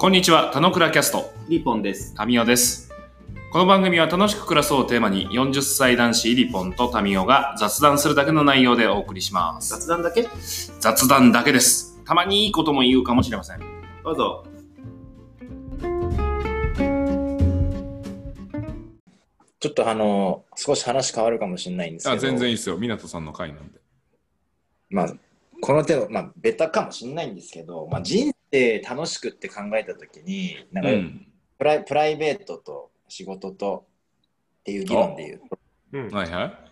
こんにちは、田野倉キャスト、リポンです。タミオです。この番組は楽しく暮らそうをテーマに40歳男子イリポンとタミオが雑談するだけの内容でお送りします。雑談だけ？雑談だけです。たまにいいことも言うかもしれません。どうぞ。ちょっとあの、少し話変わるかもしれないんですけど、あ全然いいですよ。湊さんの回なんで。まあ、この手を、まあ、ベタかもしれないんですけど、まあ、人生楽しくって考えたときに、なんか、うん。プライプライベートと仕事とっていう議論で言ううん。はいはい。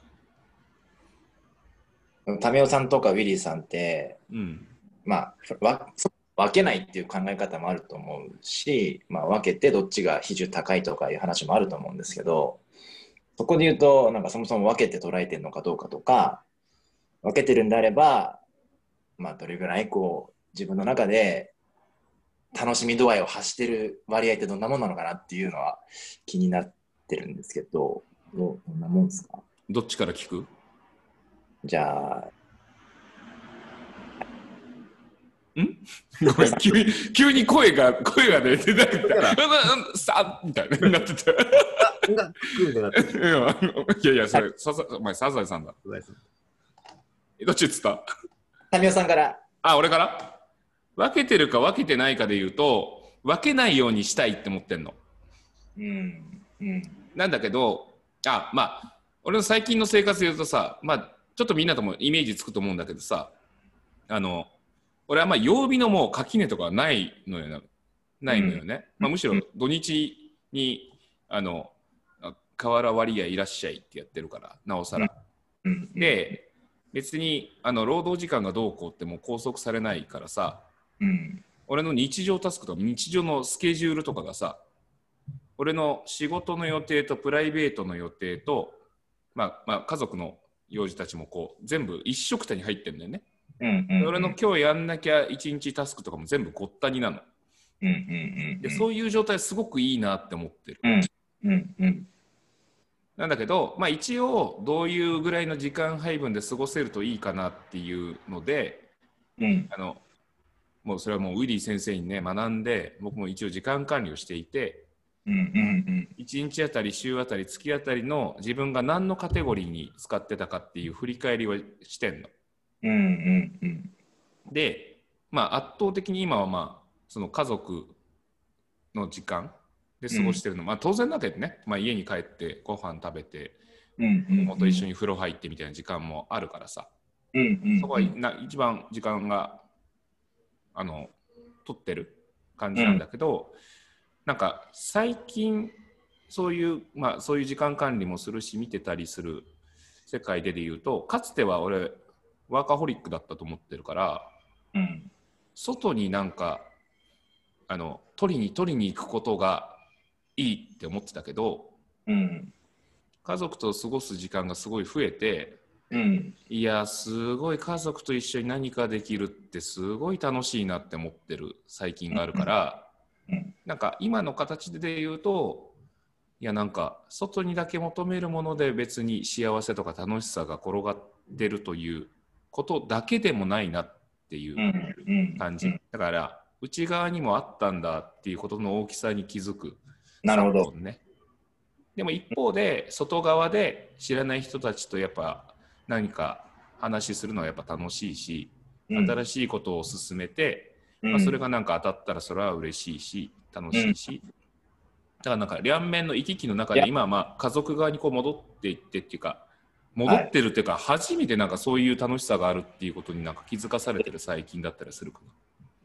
と、タメオさんとかウィリーさんって、うん。まあ、わ分けないっていう考え方もあると思うし、まあ、分けてどっちが比重高いとかいう話もあると思うんですけど、そこで言うと、なんかそもそも分けて捉えてるのかどうかとか、分けてるんであれば、まあ、どれぐらいこう、自分の中で楽しみ度合いを発してる割合ってどんなもんなのかなっていうのは気になってるんですけど、どうどんなもんですか？どっちから聞く？じゃあ、ごめん、急に、急に声が、声がね、出なくて、さみたいになってて。がグーでなって。いやいやいや、それ、さざお前、サザエさんだ。どっちっつった？タミオさんから、あ、俺から？分けてるか分けてないかで言うと、分けないようにしたいって思ってんの。うん、うん、なんだけど、あ、まあ、俺の最近の生活で言うとさ、まあ、ちょっとみんなともイメージつくと思うんだけどさ、あの、俺はまあ曜日のもう垣根とかはないのよな、ないのよね。まあ、むしろ土日に、あの、あ河原割合いらっしゃいってやってるから、なおさら。うん、で、別にあの労働時間がどうこうってもう拘束されないからさ、うん、俺の日常タスクとか日常のスケジュールとかがさ俺の仕事の予定とプライベートの予定と、まあまあ、家族の用事たちもこう全部一緒くたに入ってるんだよね、うん、で俺の今日やんなきゃ一日タスクとかも全部ごったになの。うん、うん、でそういう状態すごくいいなって思ってる、うん、うん、うん、なんだけど、まあ、一応どういうぐらいの時間配分で過ごせるといいかなっていうのでうん、あのもうそれはもうウィリー先生にね学んで僕も一応時間管理をしていてうん、うん、1日あたり週あたり月あたりの自分が何のカテゴリーに使ってたかっていう振り返りをしてんの。うん、うん、うん、で、まあ、圧倒的に今はまあその家族の時間で過ごしてるの、まあ当然だけどね、まあ、家に帰ってご飯食べてうん、うん、子供と一緒に風呂入ってみたいな時間もあるからさ、うん、うん、そこはな一番時間があの取ってる感じなんだけど、なんか最近そういうまあそういう時間管理もするし見てたりする世界でで言うとかつては俺ワーカホリックだったと思ってるからうん、外になんかあの取りに取りに行くことがいいって思ってたけどうん、家族と過ごす時間がすごい増えてうん、いやすごい家族と一緒に何かできるってすごい楽しいなって思ってる最近があるから、うん。なんか今の形で言うといやなんか外にだけ求めるもので別に幸せとか楽しさが転がってるということだけでもないなっていううん、感じ、だから内側にもあったんだっていうことの大きさに気づくなるほど。ね。でも一方で外側で知らない人たちとやっぱ何か話するのはやっぱ楽しいし、新しいことを進めて、まあ、それがなんか当たったらそれは嬉しいし楽しいし、だからなんか両面の行き来の中で今はまあ家族側にこう戻っていってっていうか戻ってるっていうか初めてなんかそういう楽しさがあるっていうことになんか気づかされてる最近だったりするかな。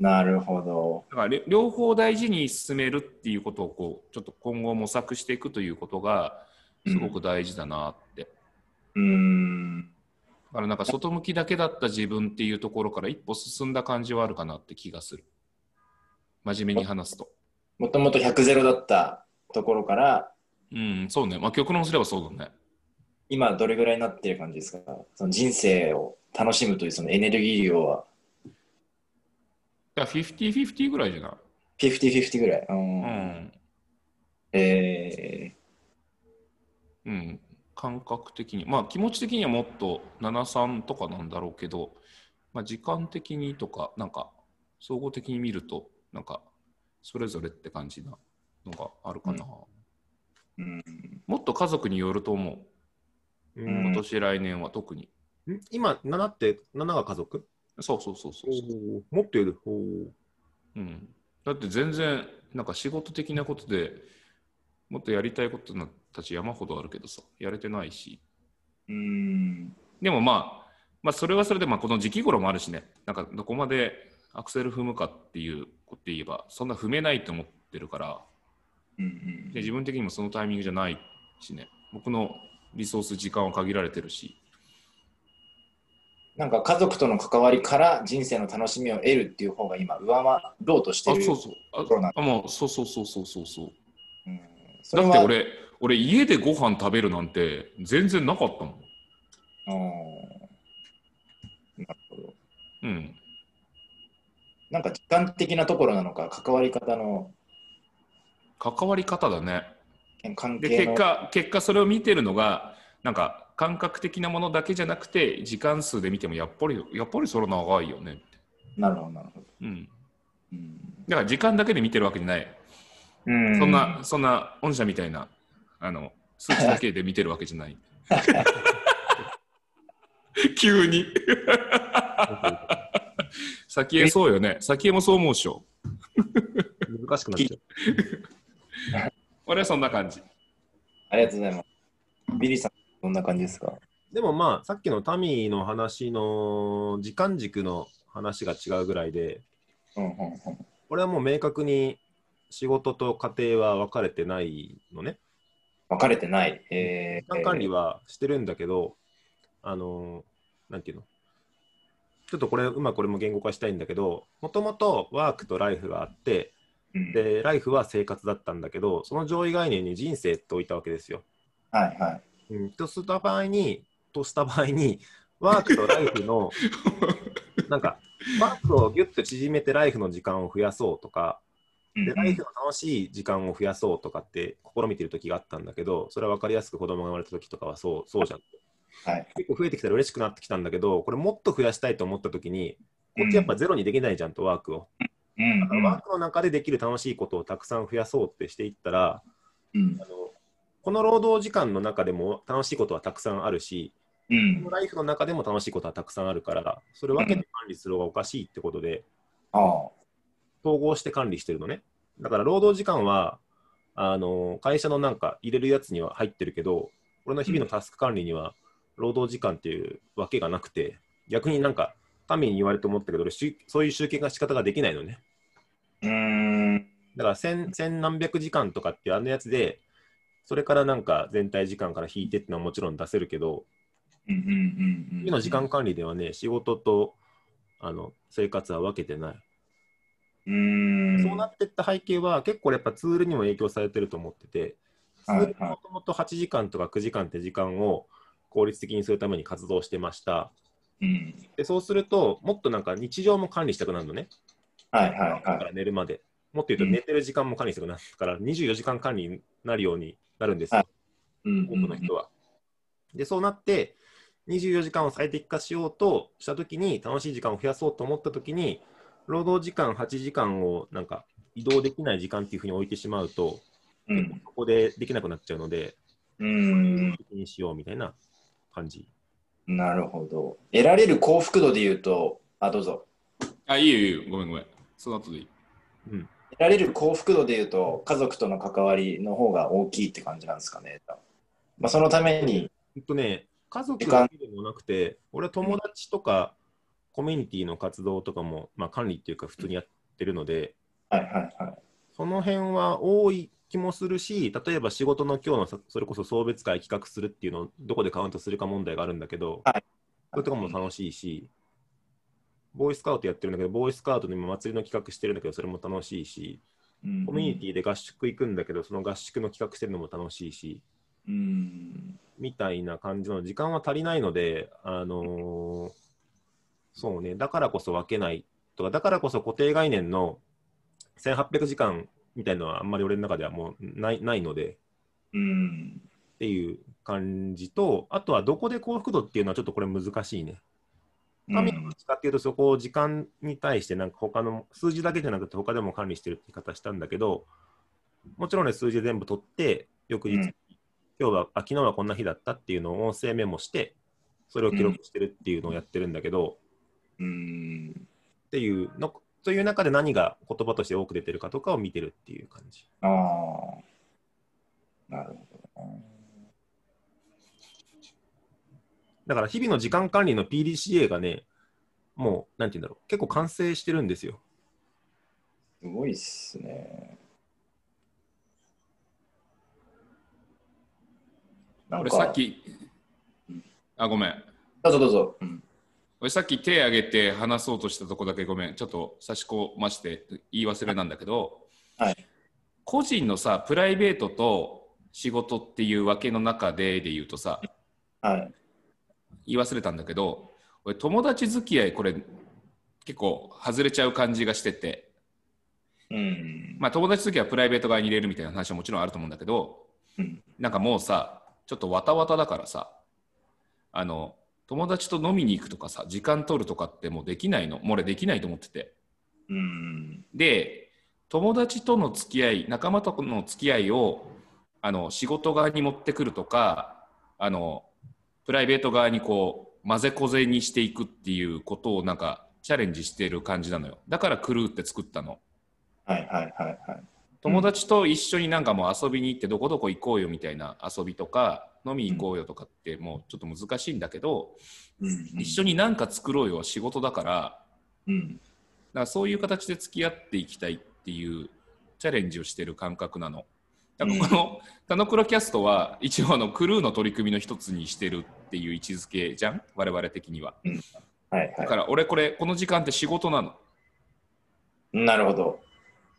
なるほど。だからり両方大事に進めるっていうことをこうちょっと今後模索していくということがすごく大事だなって。うん、だからなんか外向きだけだった自分っていうところから一歩進んだ感じはあるかなって気がする。真面目に話すと。もともと100ゼロだったところから、うん、そうね。まあ極論すればそうだね。今どれぐらいになってる感じですか？その人生を楽しむというそのエネルギー量はだから50-50ぐらいじゃない？50-50ぐらい。うんうん。えうん。感覚的に。まあ気持ち的にはもっと7-3とかなんだろうけど、まあ時間的にとか、なんか総合的に見ると、なんかそれぞれって感じなのがあるかな。うん。もっと家族によると思う。うん今年来年は特に。ん？今、7って、7が家族？そうそうそうそうそう。お持っている。おーうん、だって全然なんか仕事的なことでもっとやりたいことなたち山ほどあるけどさやれてないし。うん。でもまあまあそれはそれでまあこの時期頃もあるしね。なんかどこまでアクセル踏むかっていうことで言えばそんな踏めないと思ってるから。うんで自分的にもそのタイミングじゃないしね。僕のリソース時間は限られてるし。なんか家族との関わりから人生の楽しみを得るっていう方が今上回ろうとしてるあそうそう。あそうなんあもうそうそうそうそうだって俺俺家でご飯食べるなんて全然なかったもん。うんなるほど。うん。なんか時間的なところなのか？関わり方の。関わり方だね。で関係の。結果結果それを見てるのがなんか感覚的なものだけじゃなくて時間数で見てもやっぱりやっぱりそれ長いよねなるほどなるほど、うん、うん。だから時間だけで見てるわけじゃない、うん。そんなそんな御社みたいなあの数値だけで見てるわけじゃない。急に。先へそうよね。先へもそう思うでしょ。難しくなっちゃう。俺はそんな感じ。ありがとうございます。ビリーさんどんな感じですか？でもまあ、さっきのタミーの話の時間軸の話が違うぐらいで、うんうんうん。俺はもう明確に仕事と家庭は分かれてないのね？分かれてない、え時間管理はしてるんだけど、あの、なんていうの？ちょっとこれ、うまくこれも言語化したいんだけど、もともとワークとライフがあって、うんで、ライフは生活だったんだけど、その上位概念に人生って置いたわけですよ。はいはいうん、とした場合に、とした場合に、ワークとライフの、なんか、ワークをギュッと縮めてライフの時間を増やそうとか、で、ライフの楽しい時間を増やそうとかって試みてる時があったんだけど、それは分かりやすく子供が生まれた時とかはそう、そうじゃん。はい。結構増えてきたら嬉しくなってきたんだけど、これもっと増やしたいと思った時に、こっちやっぱゼロにできないじゃんと、ワークを。うんだからワークの中でできる楽しいことをたくさん増やそうってしていったら、うん。あのこの労働時間の中でも楽しいことはたくさんあるし、こうん。のライフの中でも楽しいことはたくさんあるから、それを分けて管理する方がおかしいってことで、ああ統合して管理してるのね。だから労働時間は、あの会社のなんか入れるやつには入ってるけど、俺の日々のタスク管理には労働時間っていうわけがなくて、逆になんか民に言われて思ったけど、俺しそういう集計が仕方ができないのね。うーんだから千千何百時間とかっていうあのやつで、それからなんか全体時間から引いてっていうのはもちろん出せるけど、うんうんうんうん今の時間管理ではね、仕事とあの生活は分けてない。うーんそうなっていった背景は、結構やっぱツールにも影響されてると思ってて、ツはいールもともと8時間とか9時間って時間を効率的にするために活動してました。うんでそうすると、もっとなんか日常も管理したくなるのね。はいはいだからはい寝るまで。もっと言うとうん寝てる時間も管理したくなるから、24時間管理になるようになるんですよ、はいうん多くの人は。で、そうなって、24時間を最適化しようとしたときに、楽しい時間を増やそうと思ったときに、労働時間8時間をなんか移動できない時間っていうふうに置いてしまうと、うん。そこでできなくなっちゃうので、うん。気にしようみたいな感じ。なるほど。得られる幸福度で言うとあどうぞ。あいいよいいよ。ごめんごめん。その後でいい。うん。得られる幸福度で言うと家族との関わりの方が大きいって感じなんですかね、まあ、そのために。えっとね、家族だけでもなくて、俺は友達とかコミュニティの活動とかも、まあ、管理っていうか普通にやってるので、はいはいはい。その辺は多い気もするし、例えば仕事の今日のさそれこそ送別会企画するっていうのをどこでカウントするか問題があるんだけど、はい。それとかも楽しいし、ボーイスカウトやってるんだけど、ボーイスカウトでも祭りの企画してるんだけど、それも楽しいし、うん。コミュニティで合宿行くんだけど、その合宿の企画してるのも楽しいし、うん。みたいな感じの時間は足りないので、あのーそうね、だからこそ分けないとか、だからこそ固定概念の1800時間みたいなのはあんまり俺の中ではもうないないのでうんっていう感じと、あとはどこで幸福度っていうのはちょっとこれ難しいね。神のどっちかっていうと、そこを時間に対して、なんか他の数字だけじゃなくて、他でも管理してるって言い方したんだけど、もちろんね、数字全部取って、翌日、うん今日は、あ、昨日はこんな日だったっていうのを音声メモして、それを記録してるっていうのをやってるんだけど、うん。っていうの、という中で何が言葉として多く出てるかとかを見てるっていう感じ。ああ。なるほどね。だから日々の時間管理の PDCA がね、もう、なんて言うんだろう、結構完成してるんですよ。すごいっすね。なんか俺さっきうん、あ、ごめん。どうぞどうぞ。うん。俺さっき手挙げて話そうとしたとこだけごめん。ちょっと差し込まして言い忘れなんだけど、はい。個人のさ、プライベートと仕事っていうわけの中でで言うとさ、はい。言い忘れたんだけど、俺友達付き合いこれ結構外れちゃう感じがしてて、うん。まあ友達付き合いはプライベート側に入れるみたいな話はもちろんあると思うんだけど、うん。なんかもうさ、ちょっとわたわただからさ、あの、友達と飲みに行くとかさ、時間取るとかってもうできないの。もう俺できないと思ってて。うん。で、友達との付き合い、仲間との付き合いを、あの、仕事側に持ってくるとか、あの、プライベート側にこう、混ぜこぜにしていくっていうことをなんか、チャレンジしてる感じなのよ。だからクルーって作ったの。はいはいはいはい。友達と一緒になんかもう遊びに行ってどこどこ行こうよみたいな遊びとか飲み行こうよとかってもうちょっと難しいんだけど、うん。一緒になんか作ろうよは仕事だからだかうん。らそういう形で付き合っていきたいっていうチャレンジをしてる感覚なの。だからこの「田之倉キャスト」は一応あのクルーの取り組みの一つにしてるっていう位置づけじゃん？我々的には。はいはだから俺これこの時間って仕事なの。い。なるほど。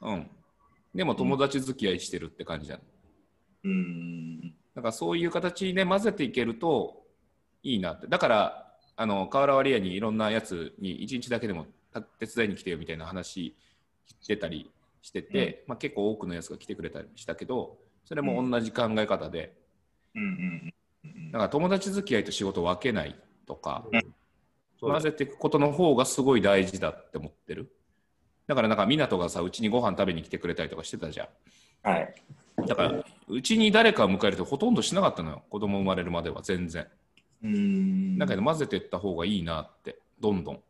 うん。でも友達付き合いしてるって感じなの。うん。だからそういう形で混ぜていけるといいなって。だから、あの、河原割屋にいろんなやつに一日だけでもた手伝いに来てよみたいな話してたりしてて、まあ、結構多くのやつが来てくれたりしたけど、それも同じ考え方で、うんうんうんだから友達付き合いと仕事を分けないとか、そう混ぜていくことの方がすごい大事だって思ってる。だからなんか湊がさ、うちにご飯食べに来てくれたりとかしてたじゃん。はい。だから、うちに誰かを迎えるとほとんどしなかったのよ。子供生まれるまでは全然。うん。だけど混ぜていった方がいいなって、どんどん。だか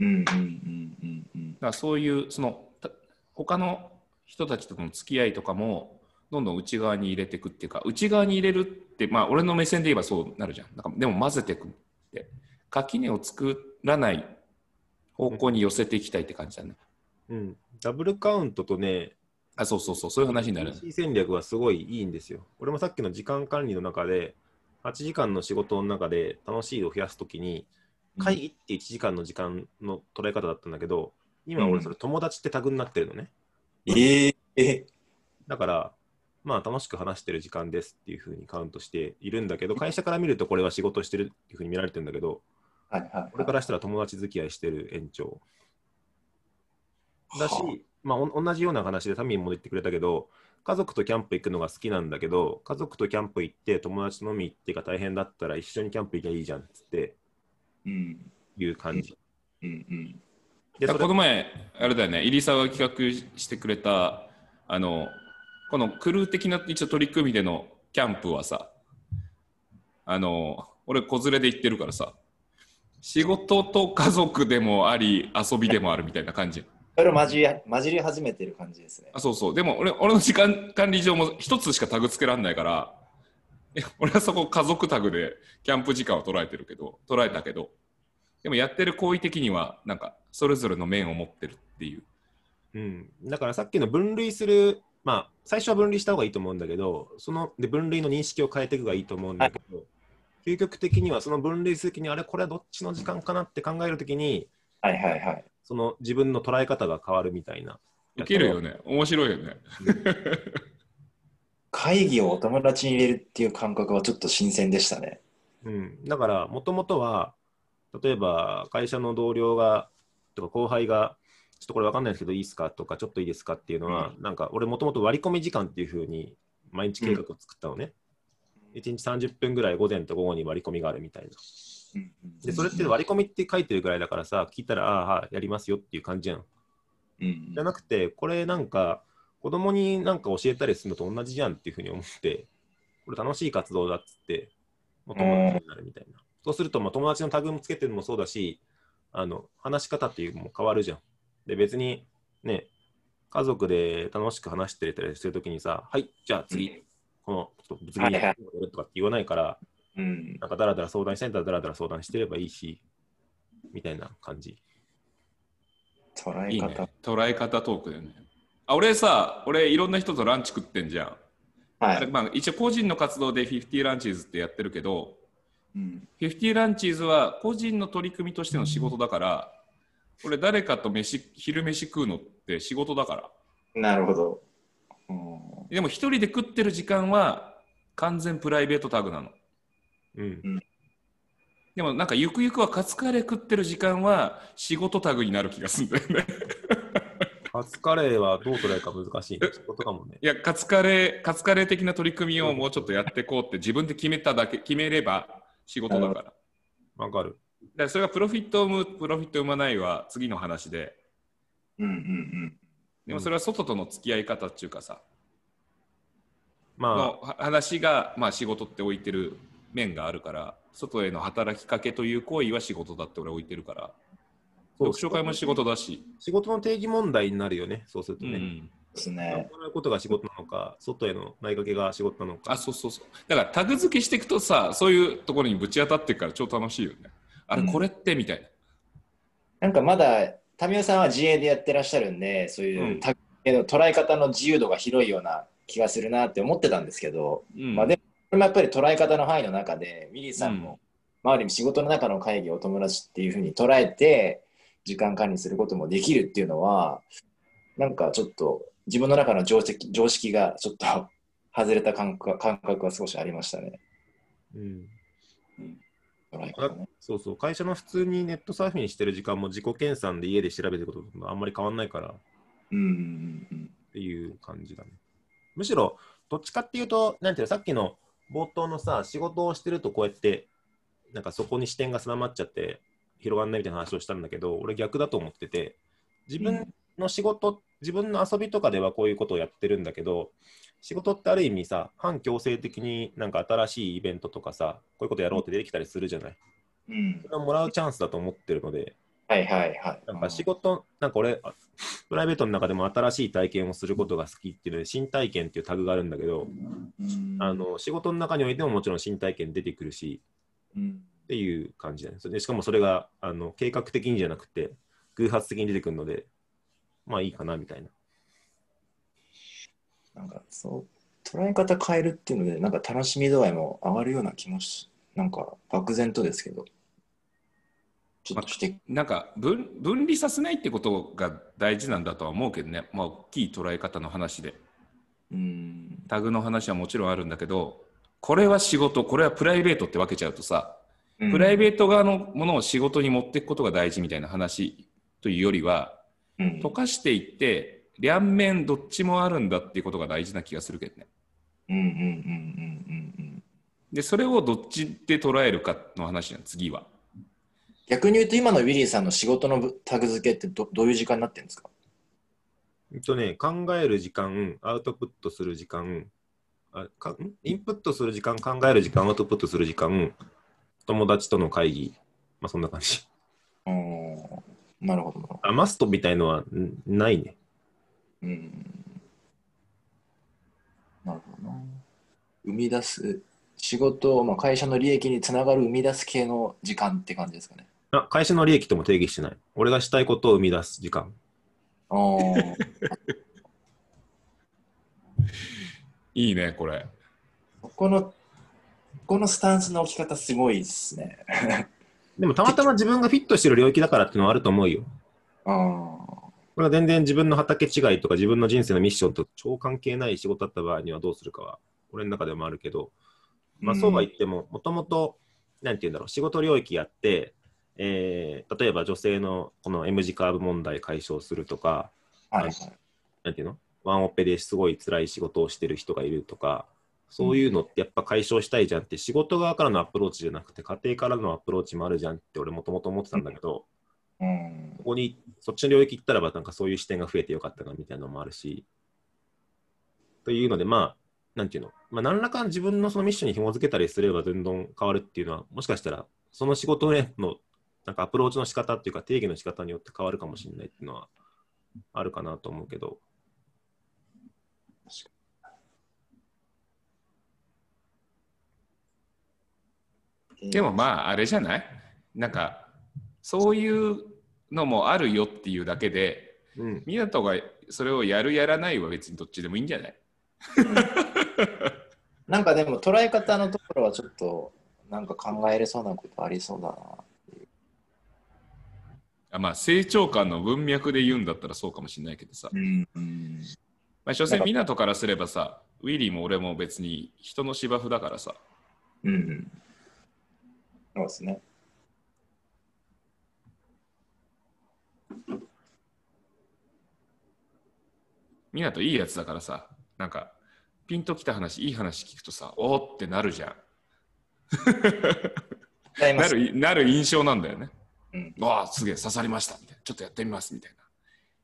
うんうんうんうんうん。らそういう、その、た他の人たちとの付き合いとかも、どんどん内側に入れていくっていうか、内側に入れるって、まあ、俺の目線で言えばそうなるじゃん。なんかでも混ぜていくって、垣根を作らない方向に寄せていきたいって感じだね。うん、ダブルカウントとね、あ、そうそうそう、そういう話になる。PC 戦略はすごいいいんですよ。俺もさっきの時間管理の中で、8時間の仕事の中で楽しいを増やすときに、会議って1時間の時間の捉え方だったんだけど、今俺それ友達ってタグになってるのね。えええだから、まあ楽しく話してる時間ですっていうふうにカウントしているんだけど、会社から見るとこれは仕事してるっていうふうに見られてるんだけど、はいはい。俺からしたら友達付き合いしてる延長。だしは、まあ、お同じような話でタミンも言ってくれたけど、家族とキャンプ行くのが好きなんだけど、家族とキャンプ行って友達と飲み行ってが大変だったら一緒にキャンプ行きゃいいじゃんっつってうんいう感じ。うんうん。この前、あれだよね、入沢が企画してくれた、あの、このクルー的な一応取り組みでのキャンプはさ、あの、俺、子連れで行ってるからさ、仕事と家族でもあり、遊びでもあるみたいな感じ。それを混じり混じり始めてる感じですね。あそうそう。でも俺、俺の時間管理上も一つしかタグつけられないから、い や俺はそこ家族タグでキャンプ時間を捉えてるけど、捉えたけど、でもやってる行為的には、なんか、それぞれの面を持ってるっていう。うん、だからさっきの分類する、まあ、最初は分類した方がいいと思うんだけど、そので分類の認識を変えていくがいいと思うんだけど、究極的にはその分類するときに、あれ、これはどっちの時間かなって考えるときに、はいはいはい。その自分の捉え方が変わるみたいな。受けるよね。面白いよね。会議をお友達に入れるっていう感覚はちょっと新鮮でしたね。うん、だから、もともとは、例えば会社の同僚が、とか後輩が、ちょっとこれ分かんないですけど、いいですか？とか、ちょっといいですか？っていうのは、なんか俺、もともと割り込み時間っていうふうに、毎日計画を作ったのね。1日30分ぐらい午前と午後に割り込みがあるみたいな。うんで、それって割り込みって書いてるぐらいだからさ、聞いたら、ああ、はいやりますよっていう感じじゃん。うんじゃなくて、これなんか、子供になんか教えたりするのと同じじゃんっていうふうに思って、これ楽しい活動だっつって、もう友達になるみたいな。そうすると、まあ、友達のタグもつけてるのもそうだし、あの話し方っていうのも変わるじゃん。で、別にね、家族で楽しく話してたりするときにさ、はい、じゃあ次、このちょっと物理やるとかって言わないから、うんなんかだらだら相談したいんだらだらだら相談してればいいし、みたいな感じ。捉えいいね方。。捉え方トークだよね。あ、俺さ、俺いろんな人とランチ食ってんじゃん。はい。まあ、一応個人の活動で50ランチーズってやってるけど、うん50ランチーズは個人の取り組みとしての仕事だから、俺誰かと飯昼飯食うのって仕事だから。なるほど。うんでも一人で食ってる時間は完全プライベートタグなの。うん。でもなんかゆくゆくはカツカレー食ってる時間は仕事タグになる気がするんだよね。カツカレーはどう捉えるか難しい、ね。仕事かもね。いや、カツカレー、カツカレー的な取り組みをもうちょっとやっていこうって自分で決めただけ、決めれば仕事だから。わかる。らそれがプロフィットを生む、プロフィットを生まないは次の話で、うんうんでもそれは外との付き合い方っていうかさ、まのは話が、まあ、仕事って置いてる面があるから、外への働きかけという行為は仕事だって俺は置いてるから、読書会も仕事だし、仕事の定義問題になるよね、そうするとね。うん、です行ね。うことが仕事なのか、外への投げかけが仕事なのか。あ、そうそうそう。だからタグ付けしていくとさ、そういうところにぶち当たっていくから超楽しいよね。あれ、うんこれってみたいな。なんかまだ、民生さんは自営でやってらっしゃるんで、そういううん。の捉え方の自由度が広いような気がするなって思ってたんですけど、うん。まあでも、これもやっぱり捉え方の範囲の中で、ミリーさんも、まあ、ある意味仕事の中の会議をお友達っていうふうに捉えて、時間管理することもできるっていうのは、なんかちょっと自分の中の常識常識がちょっと外れた感覚感覚が少しありましたね。うん、そうそう、会社の普通にネットサーフィンしてる時間も自己研鑽で家で調べてることとあんまり変わんないから。っうんうんうん。ていう感じだね。むしろ、どっちかっていうと、なんていうの、さっきの冒頭のさ、仕事をしてるとこうやって、なんかそこに視点が定まっちゃって広がんないみたいな話をしたんだけど、俺逆だと思ってて、自分の仕事、自分の遊びとかではこういうことをやってるんだけど、仕事ってある意味さ、反強制的になんか新しいイベントとかさ、こういうことやろうって出てきたりするじゃない？うん。それをもらうチャンスだと思ってるので、はいはいはい。なんか仕事、なんか俺、あプライベートの中でも新しい体験をすることが好きっていうので、新体験っていうタグがあるんだけど、うん。あの仕事の中においてももちろん新体験出てくるし、うん。っていう感じなんですよでしかもそれがあの計画的にじゃなくて、偶発的に出てくるので、まあいいかなみたいな。なんかそう捉え方変えるっていうのでなんか楽しみ度合いも上がるような気もしなんか漠然とですけど。ちょっとして、なんか分分離させないってことが大事なんだとは思うけどね、まあ、大きい捉え方の話で。うん。タグの話はもちろんあるんだけど、これは仕事、これはプライベートって分けちゃうとさ、プライベート側のものを仕事に持っていくことが大事みたいな話というよりは、ト溶かしていって、両面どっちもあるんだっていうことが大事な気がするけどね。うんうんうんうんうんうんで、それをどっちで捉えるかの話なの、次は。逆に言うと今のウィリーさんの仕事のタグ付けってどどういう時間になってるんですか？えっとね、考える時間、アウトプットする時間、あかん？インプットする時間、考える時間、アウトプットする時間、友達との会議、まあそんな感じ。うんなるほどなるほどあマストみたいのはんないね。うんなるほどな生み出す仕事、まあ、会社の利益につながる生み出す系の時間って感じですかねあ会社の利益とも定義してない。俺がしたいことを生み出す時間。あー いいね、これ。ここの、ここのスタンスの置き方すごいですね。でもたまたま自分がフィットしてる領域だからっていうのはあると思うよ。あこれは全然自分の畑違いとか自分の人生のミッションと超関係ない仕事だった場合にはどうするかは俺の中でもあるけど、まあ、そうは言ってももともとなんて言うんだろう仕事領域やって、えー例えば女性のこの M 字カーブ問題解消するとかはいはい。なんていうの？ワンオペですごい辛い仕事をしてる人がいるとかそういうのってやっぱ解消したいじゃんって、仕事側からのアプローチじゃなくて、家庭からのアプローチもあるじゃんって俺もともと思ってたんだけど、うん。ここにそっちの領域行ったらば、なんかそういう視点が増えてよかったなみたいなのもあるし、というので、まあ、なんていうの、まあ、何らか自分のそのミッションに紐づけたりすれば、どんどん変わるっていうのは、もしかしたら、その仕事へのなんかアプローチの仕方っていうか、定義の仕方によって変わるかもしれないっていうのはあるかなと思うけど、でもまああれじゃない？なんかそういうのもあるよっていうだけでうん、湊がそれをやるやらないは別にどっちでもいいんじゃない？なんかでも捉え方のところはちょっとなんか考えれそうなことありそうだな。あまあ成長感の文脈で言うんだったらそうかもしれないけどさ、うんうん。まあ、所詮湊からすればさウィリーも俺も別に人の芝生だからさ。うんうん。そうですね。湊いいやつだからさなんかピンときた話いい話聞くとさおーってなるじゃんな。るなる印象なんだよね。うんわあすげえ刺さりましたみたいなちょっとやってみますみたい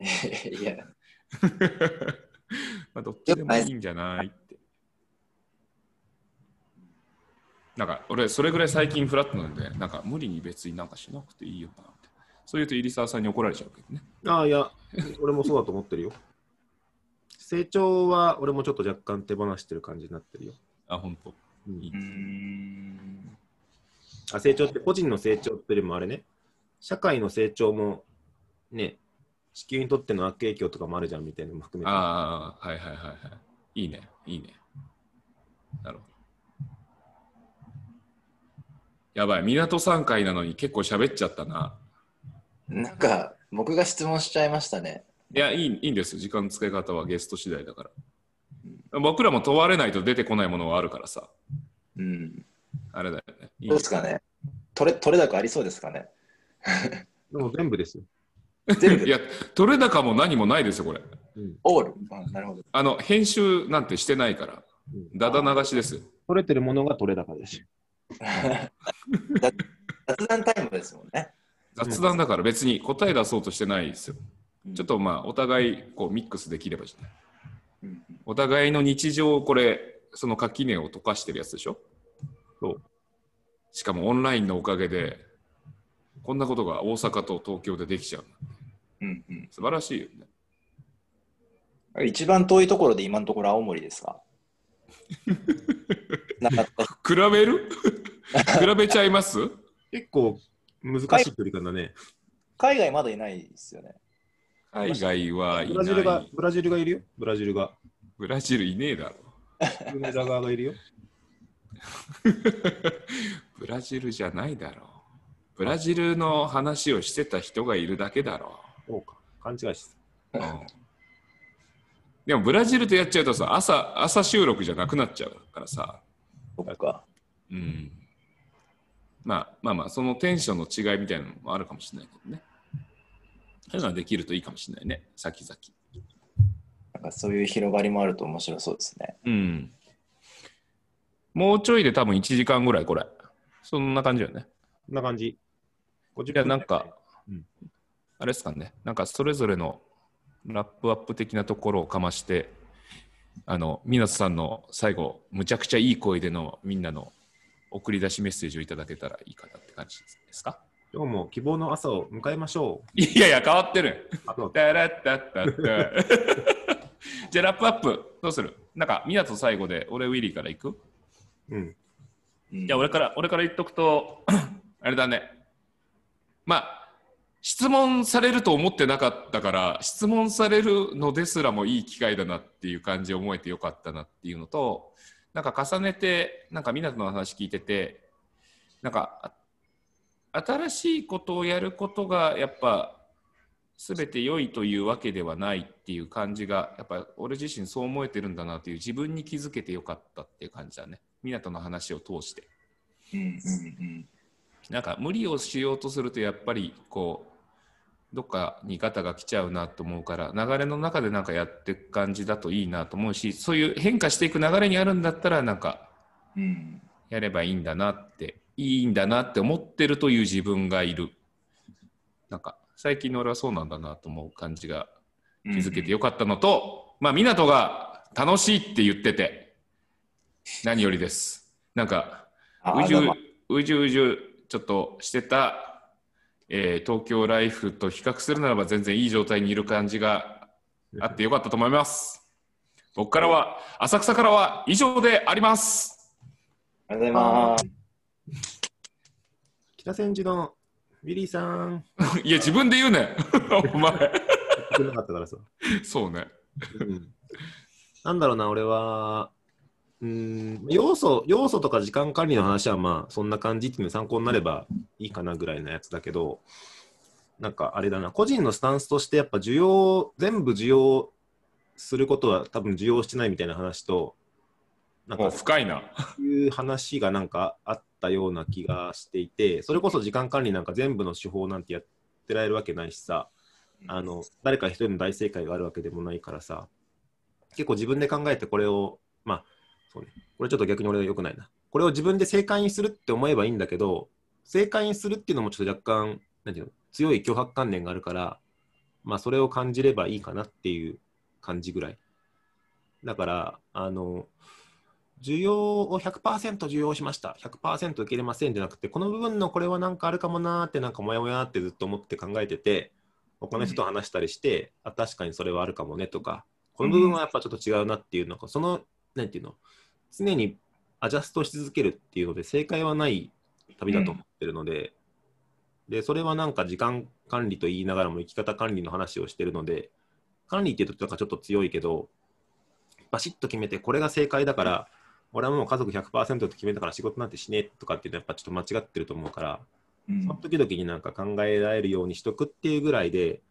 いや、な。まあどっちでもいいんじゃないって。なんか俺それぐらい最近フラットなんでなんか無理に別になんかしなくていいよなって。そう言うと入澤さんに怒られちゃうけどね。ああ、いや、俺もそうだと思ってるよ。成長は俺もちょっと若干手放してる感じになってるよ。あ本当。うんいいうん。あ成長って個人の成長っていうよりもあれね、社会の成長もね、地球にとっての悪影響とかもあるじゃんみたいなのも含めて。ああはいはいはいはい。いいねいいね。なるほど。やばい港3回なのに結構喋っちゃったな。なんか僕が質問しちゃいましたね。いや、いいいいんですよ。時間の使い方はゲスト次第だから。僕らも問われないと出てこないものはあるからさ。うん。あれだよね。いいどうですかね？取れ取れ高ありそうですかね？でも全部ですよ。全部？いや、取れ高も何もないですよ、これ。うん、オール、うん、なるほど。あの、編集なんてしてないから。うんだだ流しですよ。取れてるものが取れ高です。雑雑談タイムですもんね。雑談だから別に答え出そうとしてないですよ。うんちょっとまあ、お互いこうミックスできればじゃない。うんお互いの日常、これ、その垣根を溶かしてるやつでしょ？そう。しかもオンラインのおかげで、こんなことが大阪と東京でできちゃう。うんうん素晴らしいよね。一番遠いところで今のところ青森ですか 比べる？比べちゃいます？結構難しい距離感だね。海外まだいないですよね。海外はいブラジルがない。ブラジルがいるよ？ブラジルが。ブラジルいねえだろ。梅田側がいるよ？ブラジルじゃないだろう。ブラジルの話をしてた人がいるだけだろそうか。勘違いしてう。うんでもブラジルとやっちゃうとさ朝、朝収録じゃなくなっちゃうからさ、そっか。うん、まあまあまあ、そのテンションの違いみたいなのもあるかもしれないけどね。そういうのはできるといいかもしれないね、先々。なんかそういう広がりもあると面白そうですね。うん。もうちょいで多分1時間ぐらい、これ。そんな感じよね。こんな感じ。50いや、なんか、うんあれですかね、なんかそれぞれのラップアップ的なところをかまして、あの、湊さんの最後、むちゃくちゃいい声でのみんなの送り出しメッセージをいただけたらいいかなって感じですか？今日も希望の朝を迎えましょいやいや、変わってる。う。あと、タラッタッタッタ じゃあ、ラップアップ、どうする？なんか、湊最後で、俺、ウィリーから行く？うん。うんいや、俺から、俺から言っとくと、あれだね。まあ、質問されると思ってなかったから、質問されるのですらもいい機会だなっていう感じを思えてよかったなっていうのと、なんか重ねて、なんか湊の話聞いてて、なんか、あ新しいことをやることが、やっぱ、全て良いというわけではないっていう感じが、やっぱ俺自身そう思えてるんだなっていう自分に気づけてよかったっていう感じだね。湊の話を通して。うんうんなんか無理をしようとするとやっぱりこうどっかにガタが来ちゃうなと思うから流れの中でなんかやっていく感じだといいなと思うしそういう変化していく流れにあるんだったらなんかうん。やればいいんだなっていいんだなって思ってるという自分がいるなんか最近の俺はそうなんだなと思う感じが気づけてよかったのと、まあ湊が楽しいって言ってて何よりですなんかあうじゅうじゅうじゅちょっとしてた、えー東京ライフと比較するならば全然いい状態にいる感じがあってよかったと思います。僕からは浅草からは以上であります。ありがとうございます。北千住のウィリーさん。いや自分で言うね お前。言ってなかったからさ。そうね。うん。なんだろうな、俺は、うーん、要素、要素とか時間管理の話はまあ、そんな感じっていうの参考になればいいかなぐらいのやつだけど、なんかあれだな、個人のスタンスとしてやっぱ需要、全部需要することは多分需要してないみたいな話と、なんか深いな。いう話がなんかあったような気がしていて、それこそ時間管理なんか全部の手法なんてやってられるわけないしさ、あの誰か一人の大正解があるわけでもないからさ、結構自分で考えてこれを、まあ、そうね、これちょっと逆に俺は良くないな。これを自分で正解にするって思えばいいんだけど、正解にするっていうのもちょっと若干、なんていうの、強い脅迫観念があるから、まあ、それを感じればいいかなっていう感じぐらい。だから、あの、需要を100%需要しました、100%受け入れませんじゃなくて、この部分のこれはなんかあるかもなーって、なんかもやもやってずっと思って考えてて、他の人と話したりして、あ、確かにそれはあるかもねとか、この部分はやっぱちょっと違うなっていうのが、その、なんていうの、常にアジャストし続けるっていうので、正解はない旅だと思ってるので、で、それはなんか時間管理と言いながらも生き方管理の話をしてるので、管理っていうとなんかちょっと強いけど、バシッと決めて、これが正解だから、俺はもう家族100%って決めたから仕事なんてしねえとかっていうのはやっぱちょっと間違ってると思うから、うん。その時々になんか考えられるようにしとくっていうぐらいで、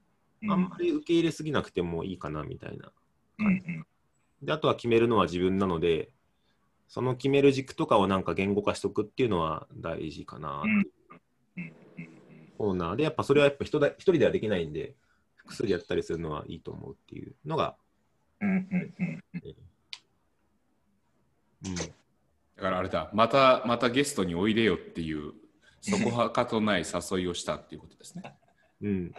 あんまり受け入れすぎなくてもいいかなみたいな。うんうん。で、あとは決めるのは自分なので、その決める軸とかをなんか言語化しとくっていうのは大事かな。コーナーで、やっぱそれはやっぱ人だ一人ではできないんで、複数でやったりするのはいいと思うっていうのが、うんうんうんうん、だからあれだまたまたゲストにおいでよっていうそこはかとない誘いをしたっていうことですね。うん。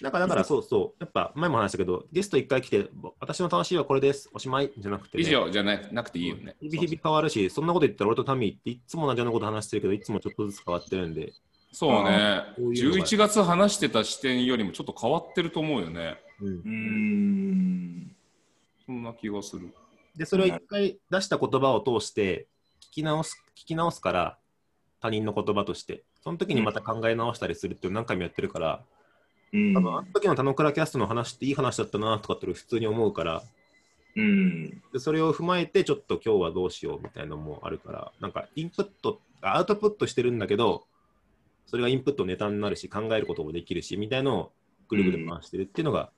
なんかだからそうそう、やっぱ前も話したけど、ゲスト一回来て、私の楽しいはこれです、おしまいじゃなくて、以上じゃななくていいよね。日々日々変わるし、そんなこと言ったら俺とタミーっていつも同じようなこと話してるけど、いつもちょっとずつ変わってるんで、そうね。こういうのが。11月話してた視点よりもちょっと変わってると思うよね。うん。う、ん。そんな気がする。で、それを一回出した言葉を通して、聞き直す、聞き直すから、他人の言葉として、その時にまた考え直したりするって何回もやってるから、うん多分あの時の田野倉キャストの話っていい話だったなとかって普通に思うから、うん。でそれを踏まえてちょっと今日はどうしようみたいなのもあるから、なんかインプット、アウトプットしてるんだけど、それがインプットネタになるし、考えることもできるし、みたいのをぐるぐる回してるっていうのが、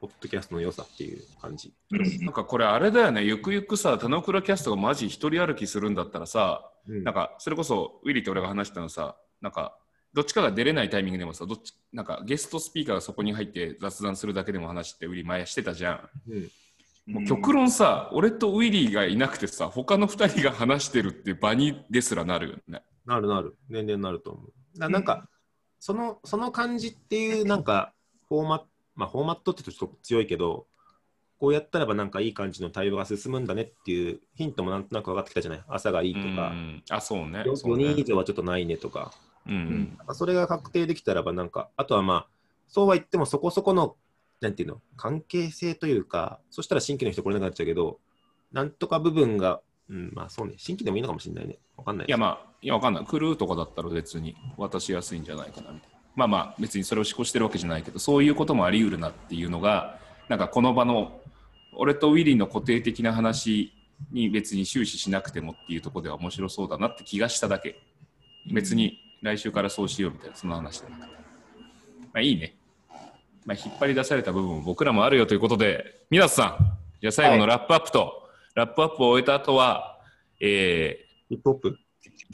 ポッドキャストの良さっていう感じ。なんかこれあれだよね。ゆくゆくさ田之倉キャストがマジ一人歩きするんだったらさうん。なんかそれこそウィリーと俺が話したのさなんかどっちかが出れないタイミングでもさどっちなんかゲストスピーカーがそこに入って雑談するだけでも話ってウィリー前してたじゃん。うん。もう極論さ、俺とウィリーがいなくてさ他の2人が話してるっていう場にですらなるよね。なるなる、年々なると思う。だなんか、その、その感じっていう、なんか、フォーマット、まあ、フォーマットってちょっと強いけど、こうやったらばなんかいい感じの対話が進むんだねっていうヒントもなんとなく分かってきたじゃない。朝がいいとか、うん。あそうね。よそう4人以ね上はちょっとないねとか、うんうん。それが確定できたらばなんか、あとはまあ、そうは言ってもそこそこの、なんていうの、関係性というか、そしたら新規の人来れなくなっちゃうけど、なんとか部分が、うん、まあそうね、新規でもいいのかもしれないね。わかんない。いやまあいやわかんない。クルーとかだったら別に渡しやすいんじゃないかなみたいな。まあまあ別にそれを思考してるわけじゃないけどそういうこともあり得るなっていうのがなんかこの場の俺とウィリーの固定的な話に別に終始しなくてもっていうところでは面白そうだなって気がしただけ。別に来週からそうしようみたいなそんな話じゃなくてまあいいねまあ引っ張り出された部分も僕らもあるよということで皆さんじゃあ最後のラップアップと、ラップアップを終えた後はえーヒップホップ？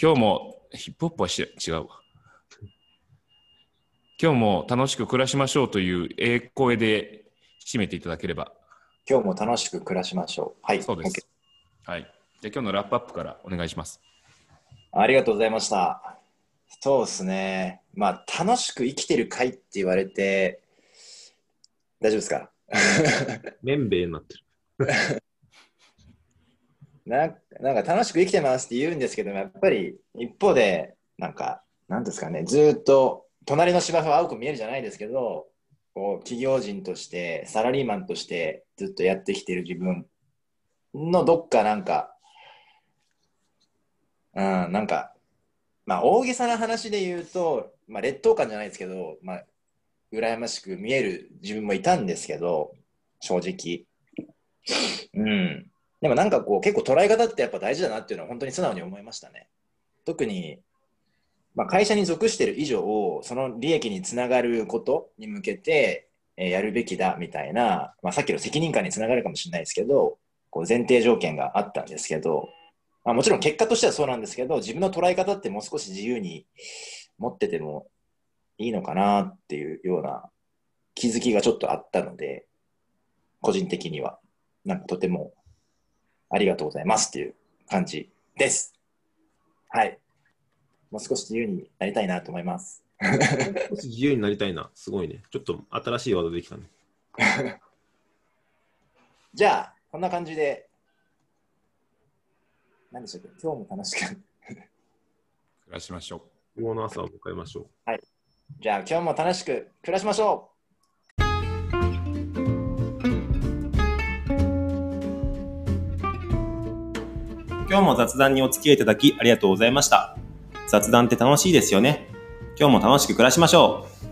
今日もヒップホップはし違うわ。今日も楽しく暮らしましょうというええ声で締めていただければ。今日も楽しく暮らしましょう。はい。そうです。はい。じゃあ今日のラップアップからお願いします。ありがとうございました。そうですね。まあ、楽しく生きてる会って言われて、大丈夫ですか？綿米になってる。ななんか楽しく生きてますって言うんですけども、やっぱり一方で、なんか、なんですかね、ずーっと隣の芝生は青く見えるじゃないですけど、こう企業人として、サラリーマンとしてずっとやってきてる自分のどっかなんか、うん、なんか、まあ大げさな話で言うと、まあ劣等感じゃないですけど、まあ、羨ましく見える自分もいたんですけど、正直。うん。でもなんかこう結構捉え方ってやっぱ大事だなっていうのは本当に素直に思いましたね。特に、まあ、会社に属してる以上、その利益につながることに向けて、えーやるべきだみたいな、まあ、さっきの責任感につながるかもしれないですけど、こう前提条件があったんですけど、まあ、もちろん結果としてはそうなんですけど、自分の捉え方ってもう少し自由に持っててもいいのかなっていうような気づきがちょっとあったので、個人的には、なんかとてもありがとうございますっていう感じです。はい。もう少し自由になりたいなと思います。少し自由になりたいな。すごいね。ちょっと新しいワードできたね。じゃあ、こんな感じで、何でしたっけ？今日も楽しく。暮らしましょう。今日の朝を迎えましょう。じゃあ、今日も楽しく暮らしましょ今日も雑談にお付き合いいただきありがとうございました。雑談って楽しいですよね。今日も楽しく暮らしましょう。